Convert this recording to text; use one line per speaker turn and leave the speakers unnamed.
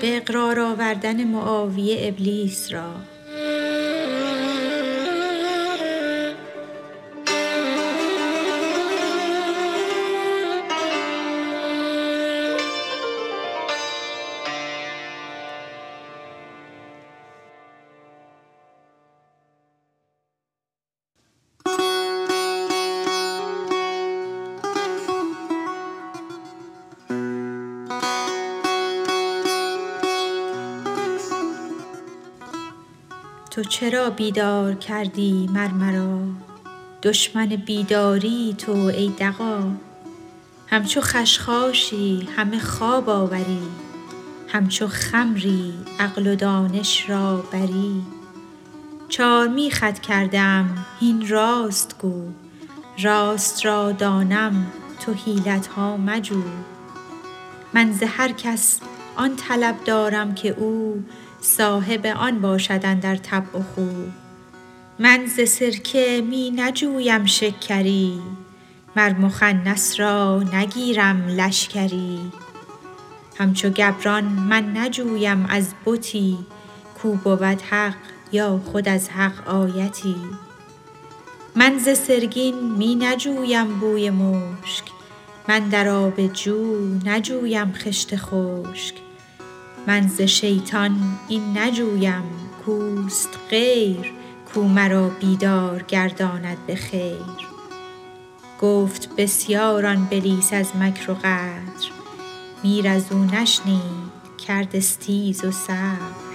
به اقرار آوردن معاویه ابلیس را. تو چرا بیدار کردی مر مرا؟ دشمن بیداری تو ای دغا همچو خشخاشی همه خواب آوری همچو خمری عقل و دانش را بری. چارمیخت کرده ام هین راست گو راست را دانم تو حیلت ها مجو. من ز هر کس آن طلب دارم که او صاحب آن باشد اندر طبع و خو. من ز سرکه می نجویم شکری مر مخنث را نگیرم لشکری. همچو گبران من نجویم از بتی کو بود حق یا خود از حق آیتی. من ز سرگین می نجویم بوی مشک من در آب جو نجویم خشت خشک. من ز شیطان این نجویم کوست غیر کو مرا بیدار گرداند به خیر. گفت بسیار آن بلیس از مکر و غدر میر از او نشنید کرد استیز و صبر.